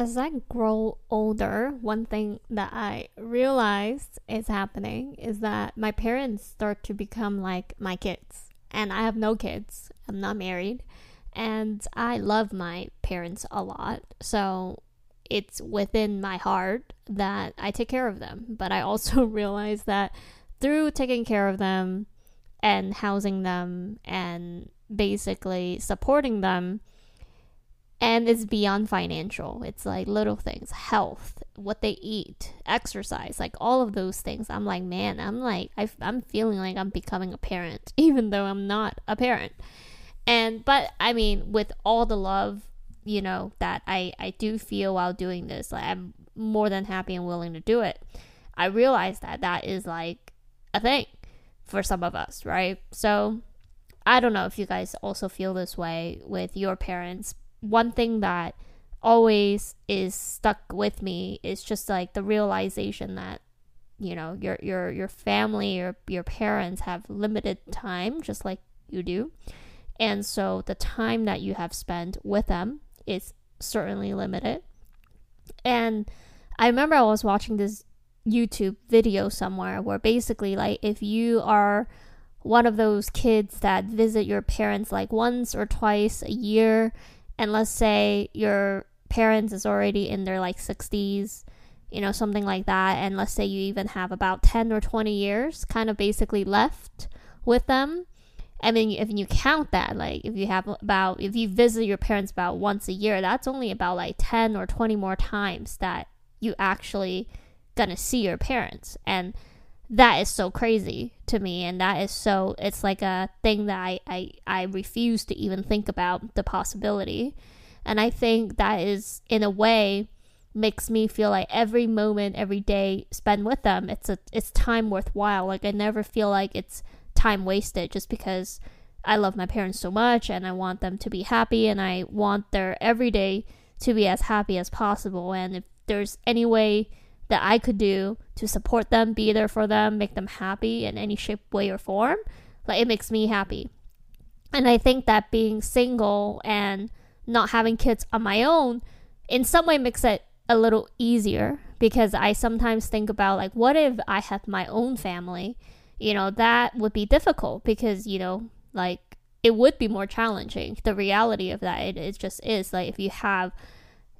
as I grow older, one thing that I realized is happening is that my parents start to become like my kids. And I have no kids. I'm not married. And I love my parents a lot. So it's within my heart that I take care of them. But I also realize that through taking care of them and housing them and basically supporting them, and it's beyond financial. It's like little things health what they eat exercise like all of those things. I'm like man i'm like i am feeling like i'm becoming a parent even though i'm not a parent. And but i mean with all the love you know that i i do feel while doing this like i'm more than happy and willing to do it. I realize that that is like a thing for some of us right? So I don't know if you guys also feel this way with your parents, one thing that always is stuck with me is just like the realization that you know your your your family or your parents have limited time just like you do. And so the time that you have spent with them is certainly limited. And i remember i was watching this youtube video somewhere where basically like if you are one of those kids that visit your parents like once or twice a year and let's say your parents is already in their like 60s you know something like that and let's say you even have about 10 or 20 years kind of basically left with them I mean, if you count that, like if you have about, if you visit your parents about once a year, that's only about like 10 or 20 more times that you actually gonna see your parents. And that is so crazy to me and that is so it's like a thing that I, I i refuse to even think about the possibility. And i think that is in a way makes me feel like every moment every day spent with them it's a it's time worthwhile. Like i never feel like it's time wasted just because i love my parents so much and i want them to be happy and i want their everyday to be as happy as possible. And if there's any way that I could do to support them, be there for them, make them happy in any shape, way, or form, like it makes me happy. And I think that being single and not having kids on my own in some way makes it a little easier because I sometimes think about like what if I have my own family? You know, that would be difficult because, you know, like it would be more challenging. The reality of that it, it just is like if you have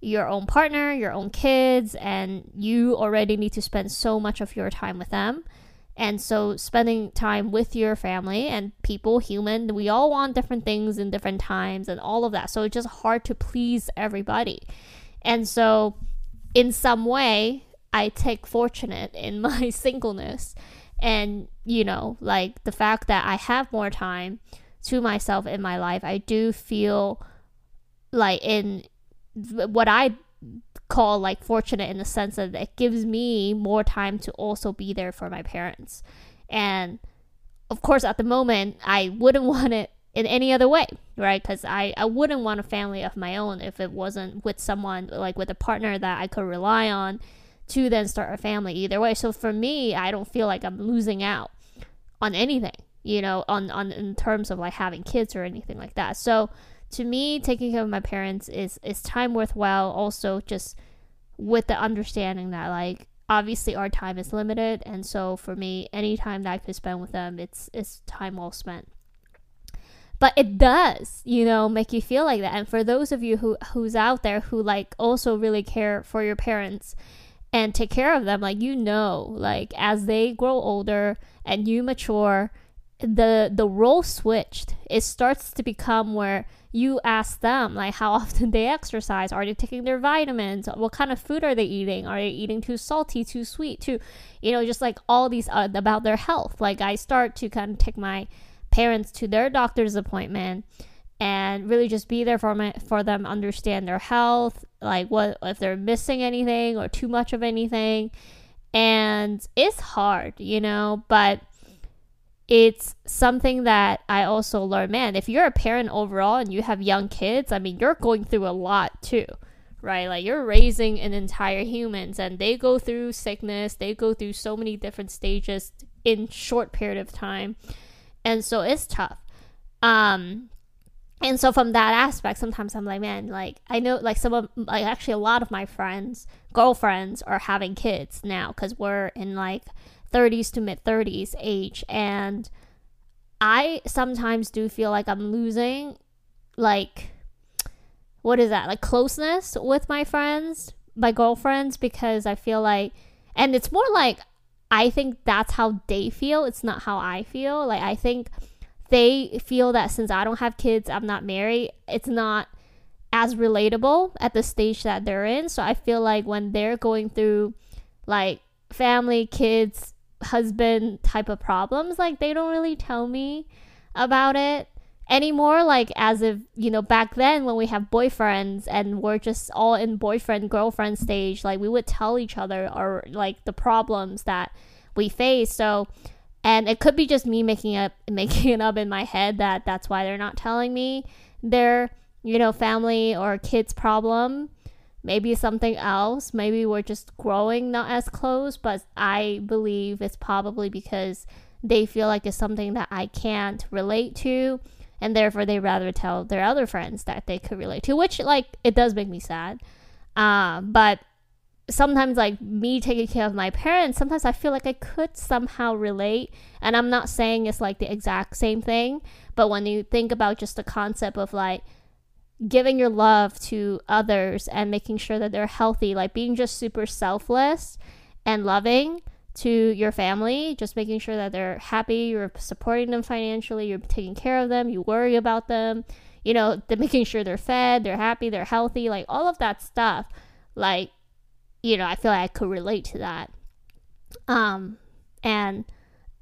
your own partner, your own kids, and you already need to spend so much of your time with them. And so, spending time with your family and people, human, we all want different things in different times and all of that. So, it's just hard to please everybody. And so, in some way, I take fortunate in my singleness. And, you know, like the fact that I have more time to myself in my life, I do feel like in what I call like fortunate in the sense that it gives me more time to also be there for my parents. And of course, at the moment, I wouldn't want it in any other way, right? Because I, I wouldn't want a family of my own if it wasn't with someone, like with a partner that I could rely on to then start a family either way. So for me, I don't feel like I'm losing out on anything, you know, on, on in terms of like having kids or anything like that. So to me, taking care of my parents is is time worthwhile. Also, just with the understanding that like obviously our time is limited, and so for me, any time that I could spend with them, it's it's time well spent. But it does, you know, make you feel like that. And for those of you who who's out there who like also really care for your parents and take care of them, like you know, like as they grow older and you mature, the the role switched. It starts to become where you ask them like how often they exercise. Are they taking their vitamins? What kind of food are they eating? Are they eating too salty too sweet too you know just like all these uh, about their health. Like i start to kind of take my parents to their doctor's appointment and really just be there for my for them understand their health like what if they're missing anything or too much of anything. And it's hard you know but it's something that I also learned. Man, if you're a parent overall and you have young kids, I mean, you're going through a lot too, right? Like you're raising an entire humans and they go through sickness, they go through so many different stages in short period of time. And so it's tough. Um and so from that aspect sometimes i'm like man like i know like some of like actually a lot of my friends girlfriends are having kids now because we're in like 30s to mid 30s age and i sometimes do feel like i'm losing like what is that like closeness with my friends my girlfriends because i feel like and it's more like i think that's how they feel it's not how i feel like i think they feel that since I don't have kids, I'm not married, it's not as relatable at the stage that they're in. So I feel like when they're going through like family, kids, husband type of problems, like they don't really tell me about it anymore like as if you know back then when we have boyfriends and we're just all in boyfriend girlfriend stage like we would tell each other or like the problems that we face. So and it could be just me making up making it up in my head that that's why they're not telling me their you know family or kids problem maybe something else. Maybe we're just growing not as close but i believe it's probably because they feel like it's something that i can't relate to and therefore they rather tell their other friends that they could relate to which like it does make me sad. Uh, but sometimes like me taking care of my parents sometimes i feel like i could somehow relate and i'm not saying it's like the exact same thing but when you think about just the concept of like giving your love to others and making sure that they're healthy like being just super selfless and loving to your family just making sure that they're happy you're supporting them financially you're taking care of them you worry about them you know making sure they're fed they're happy they're healthy like all of that stuff like you know, I feel like I could relate to that. Um, and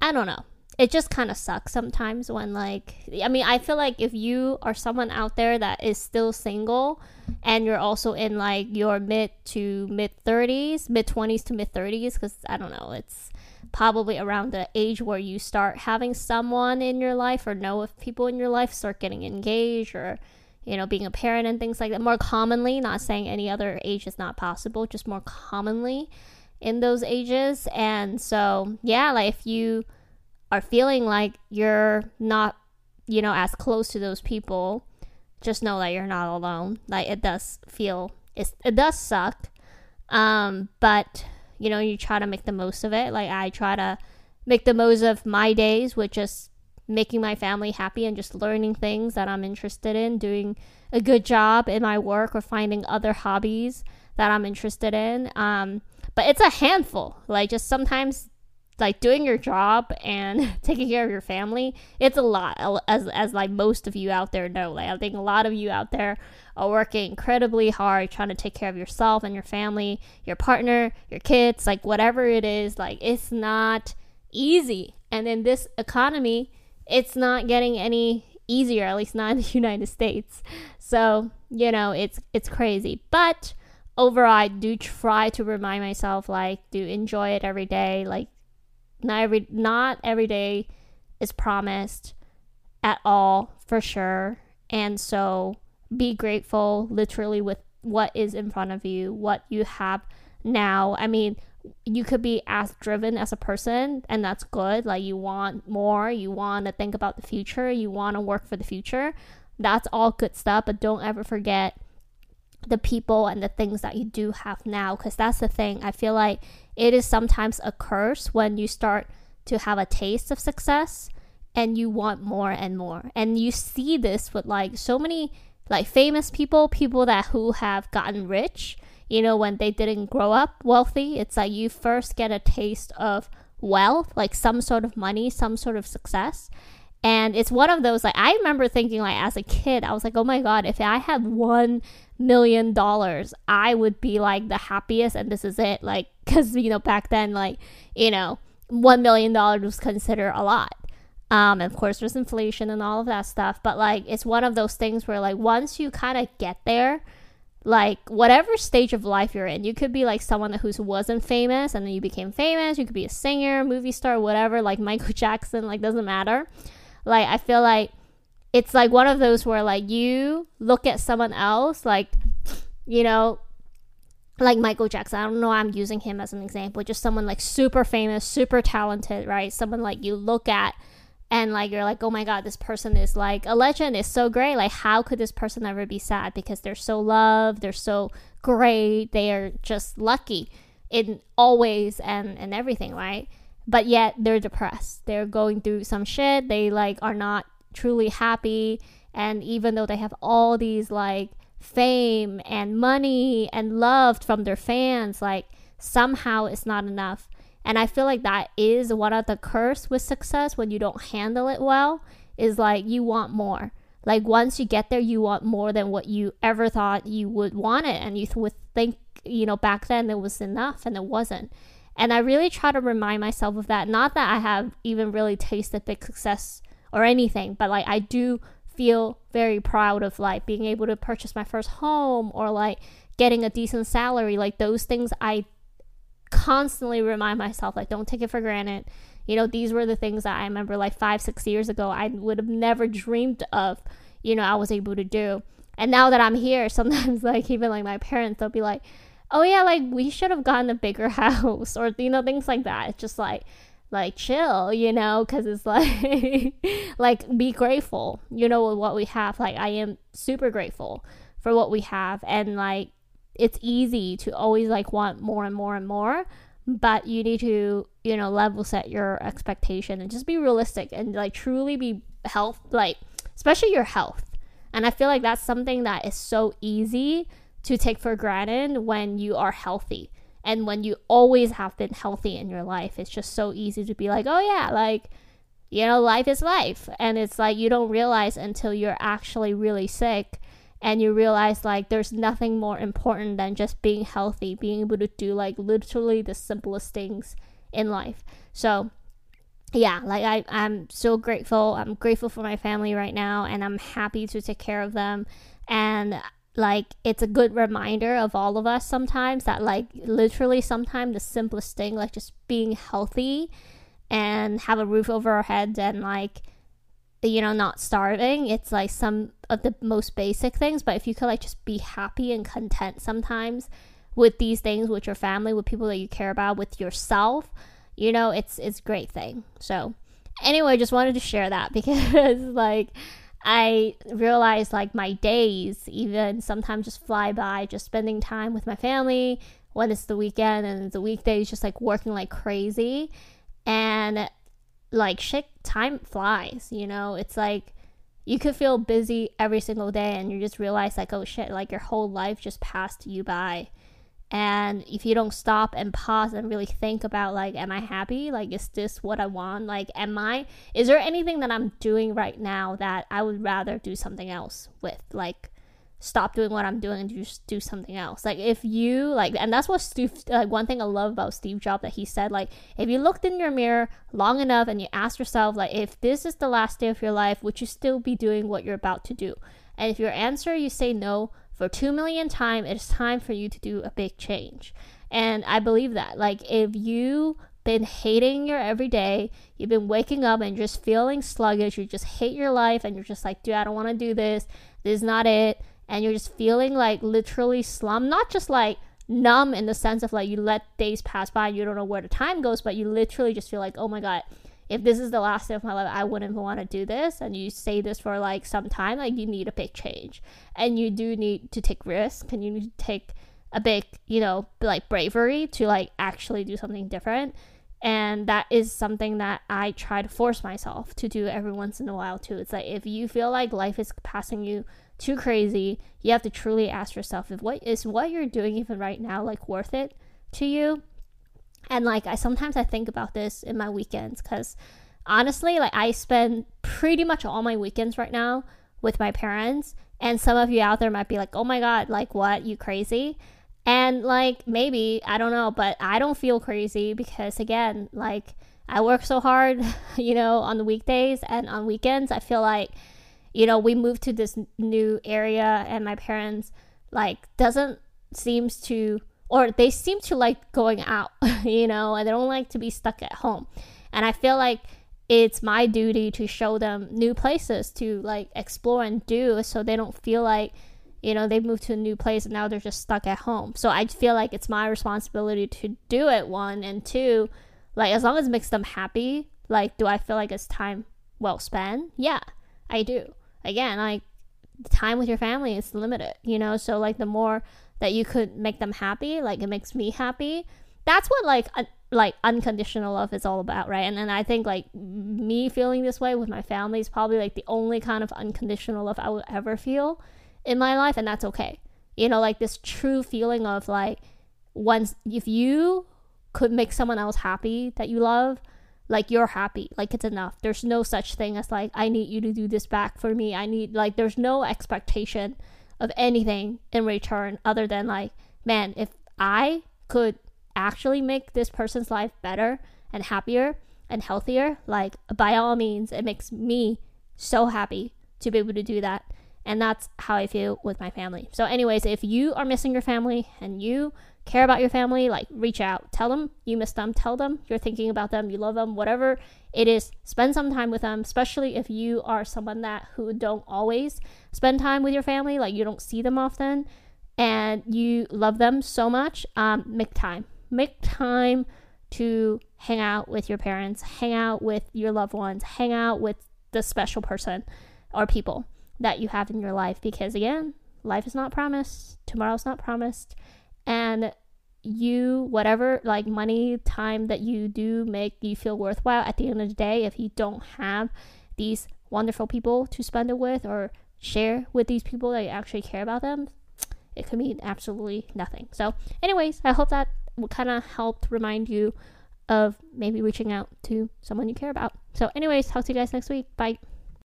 I don't know. It just kind of sucks sometimes when, like, I mean, I feel like if you are someone out there that is still single and you're also in like your mid to mid 30s, mid 20s to mid 30s, because I don't know, it's probably around the age where you start having someone in your life or know if people in your life start getting engaged or you know, being a parent and things like that. More commonly, not saying any other age is not possible, just more commonly in those ages. And so, yeah, like if you are feeling like you're not, you know, as close to those people, just know that you're not alone. Like it does feel, it's, it does suck. Um, but you know, you try to make the most of it. Like I try to make the most of my days with just making my family happy and just learning things that I'm interested in, doing a good job in my work or finding other hobbies that I'm interested in. Um, but it's a handful. Like just sometimes like doing your job and taking care of your family, it's a lot as as like most of you out there know. Like I think a lot of you out there are working incredibly hard trying to take care of yourself and your family, your partner, your kids, like whatever it is, like it's not easy. And in this economy, it's not getting any easier, at least not in the United States. So, you know, it's it's crazy. But overall I do try to remind myself like to enjoy it every day. Like not every not every day is promised at all for sure. And so be grateful literally with what is in front of you, what you have now. I mean, you could be as driven as a person and that's good. Like you want more. You want to think about the future. You want to work for the future. That's all good stuff but don't ever forget the people and the things that you do have now because that's the thing. I feel like it is sometimes a curse when you start to have a taste of success and you want more and more and you see this with like so many like famous people people that who have gotten rich you know, when they didn't grow up wealthy. It's like you first get a taste of wealth, like some sort of money, some sort of success. And it's one of those, like, I remember thinking, like, as a kid, I was like, oh my God, if I had one million dollars, I would be like the happiest, and this is it. Like, because, you know, back then, like, you know, one million dollars was considered a lot. Um, and of course, there's inflation and all of that stuff, but like, it's one of those things where, like, once you kind of get there, like whatever stage of life you're in you could be like someone who wasn't famous and then you became famous you could be a singer movie star whatever like michael jackson like doesn't matter like i feel like it's like one of those where like you look at someone else like you know like michael jackson i don't know i'm using him as an example just someone like super famous super talented right? Someone like you look at and like you're like oh my god this person is like a legend is so great. Like how could this person ever be sad? Because they're so loved they're so great they are just lucky in all ways and and everything right? But yet they're depressed. They're going through some shit. They like are not truly happy. And even though they have all these like fame and money and loved from their fans like somehow it's not enough and I feel like that is one of the curse with success when you don't handle it well is like you want more. Like once you get there, you want more than what you ever thought you would want it. And you would think, you know, back then it was enough and it wasn't. And I really try to remind myself of that. Not that I have even really tasted big success or anything, but like I do feel very proud of like being able to purchase my first home or like getting a decent salary. Like those things I constantly remind myself like don't take it for granted. You know these were the things that i remember like five six years ago i would have never dreamed of you know i was able to do. And now that i'm here sometimes like even like my parents they'll be like oh yeah like we should have gotten a bigger house or you know things like that. It's just like like chill you know because it's like like be grateful you know what we have. Like i am super grateful for what we have and like it's easy to always like want more and more and more but you need to you know level set your expectation and just be realistic and like truly be health like especially your health. And i feel like that's something that is so easy to take for granted when you are healthy and when you always have been healthy in your life it's just so easy to be like oh yeah like you know life is life and it's like you don't realize until you're actually really sick and you realize like there's nothing more important than just being healthy, being able to do like literally the simplest things in life. So yeah, like I, I'm so grateful. I'm grateful for my family right now and I'm happy to take care of them. And like it's a good reminder of all of us sometimes that like literally sometimes the simplest thing, like just being healthy and have a roof over our heads and like you know not starving it's like some of the most basic things. But if you could like just be happy and content sometimes with these things with your family with people that you care about with yourself you know it's it's great thing. So anyway just wanted to share that because like i realized like my days even sometimes just fly by just spending time with my family when it's the weekend and the weekdays just like working like crazy. And like shit time flies you know? It's like you could feel busy every single day and you just realize like oh shit like your whole life just passed you by and if you don't stop and pause and really think about like am i happy like is this what i want like am i is there anything that i'm doing right now that i would rather do something else with like stop doing what I'm doing and just do something else. Like if you like, and that's what Steve. Like one thing I love about Steve Jobs that he said, like if you looked in your mirror long enough and you asked yourself, like if this is the last day of your life, would you still be doing what you're about to do? And if your answer you say no for two million times, it's time for you to do a big change. And I believe that. Like if you've been hating your everyday, you've been waking up and just feeling sluggish, you just hate your life and you're just like, dude, I don't want to do this. This is not it and you're just feeling like literally slum, not just like numb in the sense of like you let days pass by you don't know where the time goes, but you literally just feel like, oh my god, if this is the last day of my life, I wouldn't want to do this. And you say this for like some time, like you need a big change. And you do need to take risks and you need to take a big, you know, like bravery to like actually do something different. And that is something that I try to force myself to do every once in a while too. It's like if you feel like life is passing you too crazy, you have to truly ask yourself if what is what you're doing even right now like worth it to you? And like I sometimes I think about this in my weekends cuz honestly, like I spend pretty much all my weekends right now with my parents and some of you out there might be like, "Oh my god, like what? You crazy?" And like maybe, I don't know, but I don't feel crazy because again, like I work so hard, you know, on the weekdays and on weekends, I feel like you know, we moved to this new area and my parents like doesn't seems to or they seem to like going out, you know, and they don't like to be stuck at home. And I feel like it's my duty to show them new places to like explore and do so they don't feel like you know they moved to a new place and now they're just stuck at home so i feel like it's my responsibility to do it one and two like as long as it makes them happy like do i feel like it's time well spent? Yeah, I do. Again, like time with your family is limited, you know, so like the more that you could make them happy, like it makes me happy. That's what like un- like unconditional love is all about, right? And then I think like me feeling this way with my family is probably like the only kind of unconditional love I will ever feel in my life, and that's okay. You know, like this true feeling of like once if you could make someone else happy that you love, like you're happy like it's enough there's no such thing as like i need you to do this back for me i need like there's no expectation of anything in return other than like man if i could actually make this person's life better and happier and healthier like by all means it makes me so happy to be able to do that and that's how i feel with my family so anyways if you are missing your family and you care about your family, like reach out. Tell them you miss them. Tell them you're thinking about them, you love them, whatever it is. Spend some time with them, especially if you are someone that who don't always spend time with your family, like you don't see them often and you love them so much. Um, make time. Make time to hang out with your parents, hang out with your loved ones, hang out with the special person or people that you have in your life because again, life is not promised, tomorrow's not promised and you whatever like money time that you do make you feel worthwhile at the end of the day if you don't have these wonderful people to spend it with or share with these people that you actually care about them it could mean absolutely nothing. So anyways i hope that kind of helped remind you of maybe reaching out to someone you care about. So anyways talk to you guys next week. Bye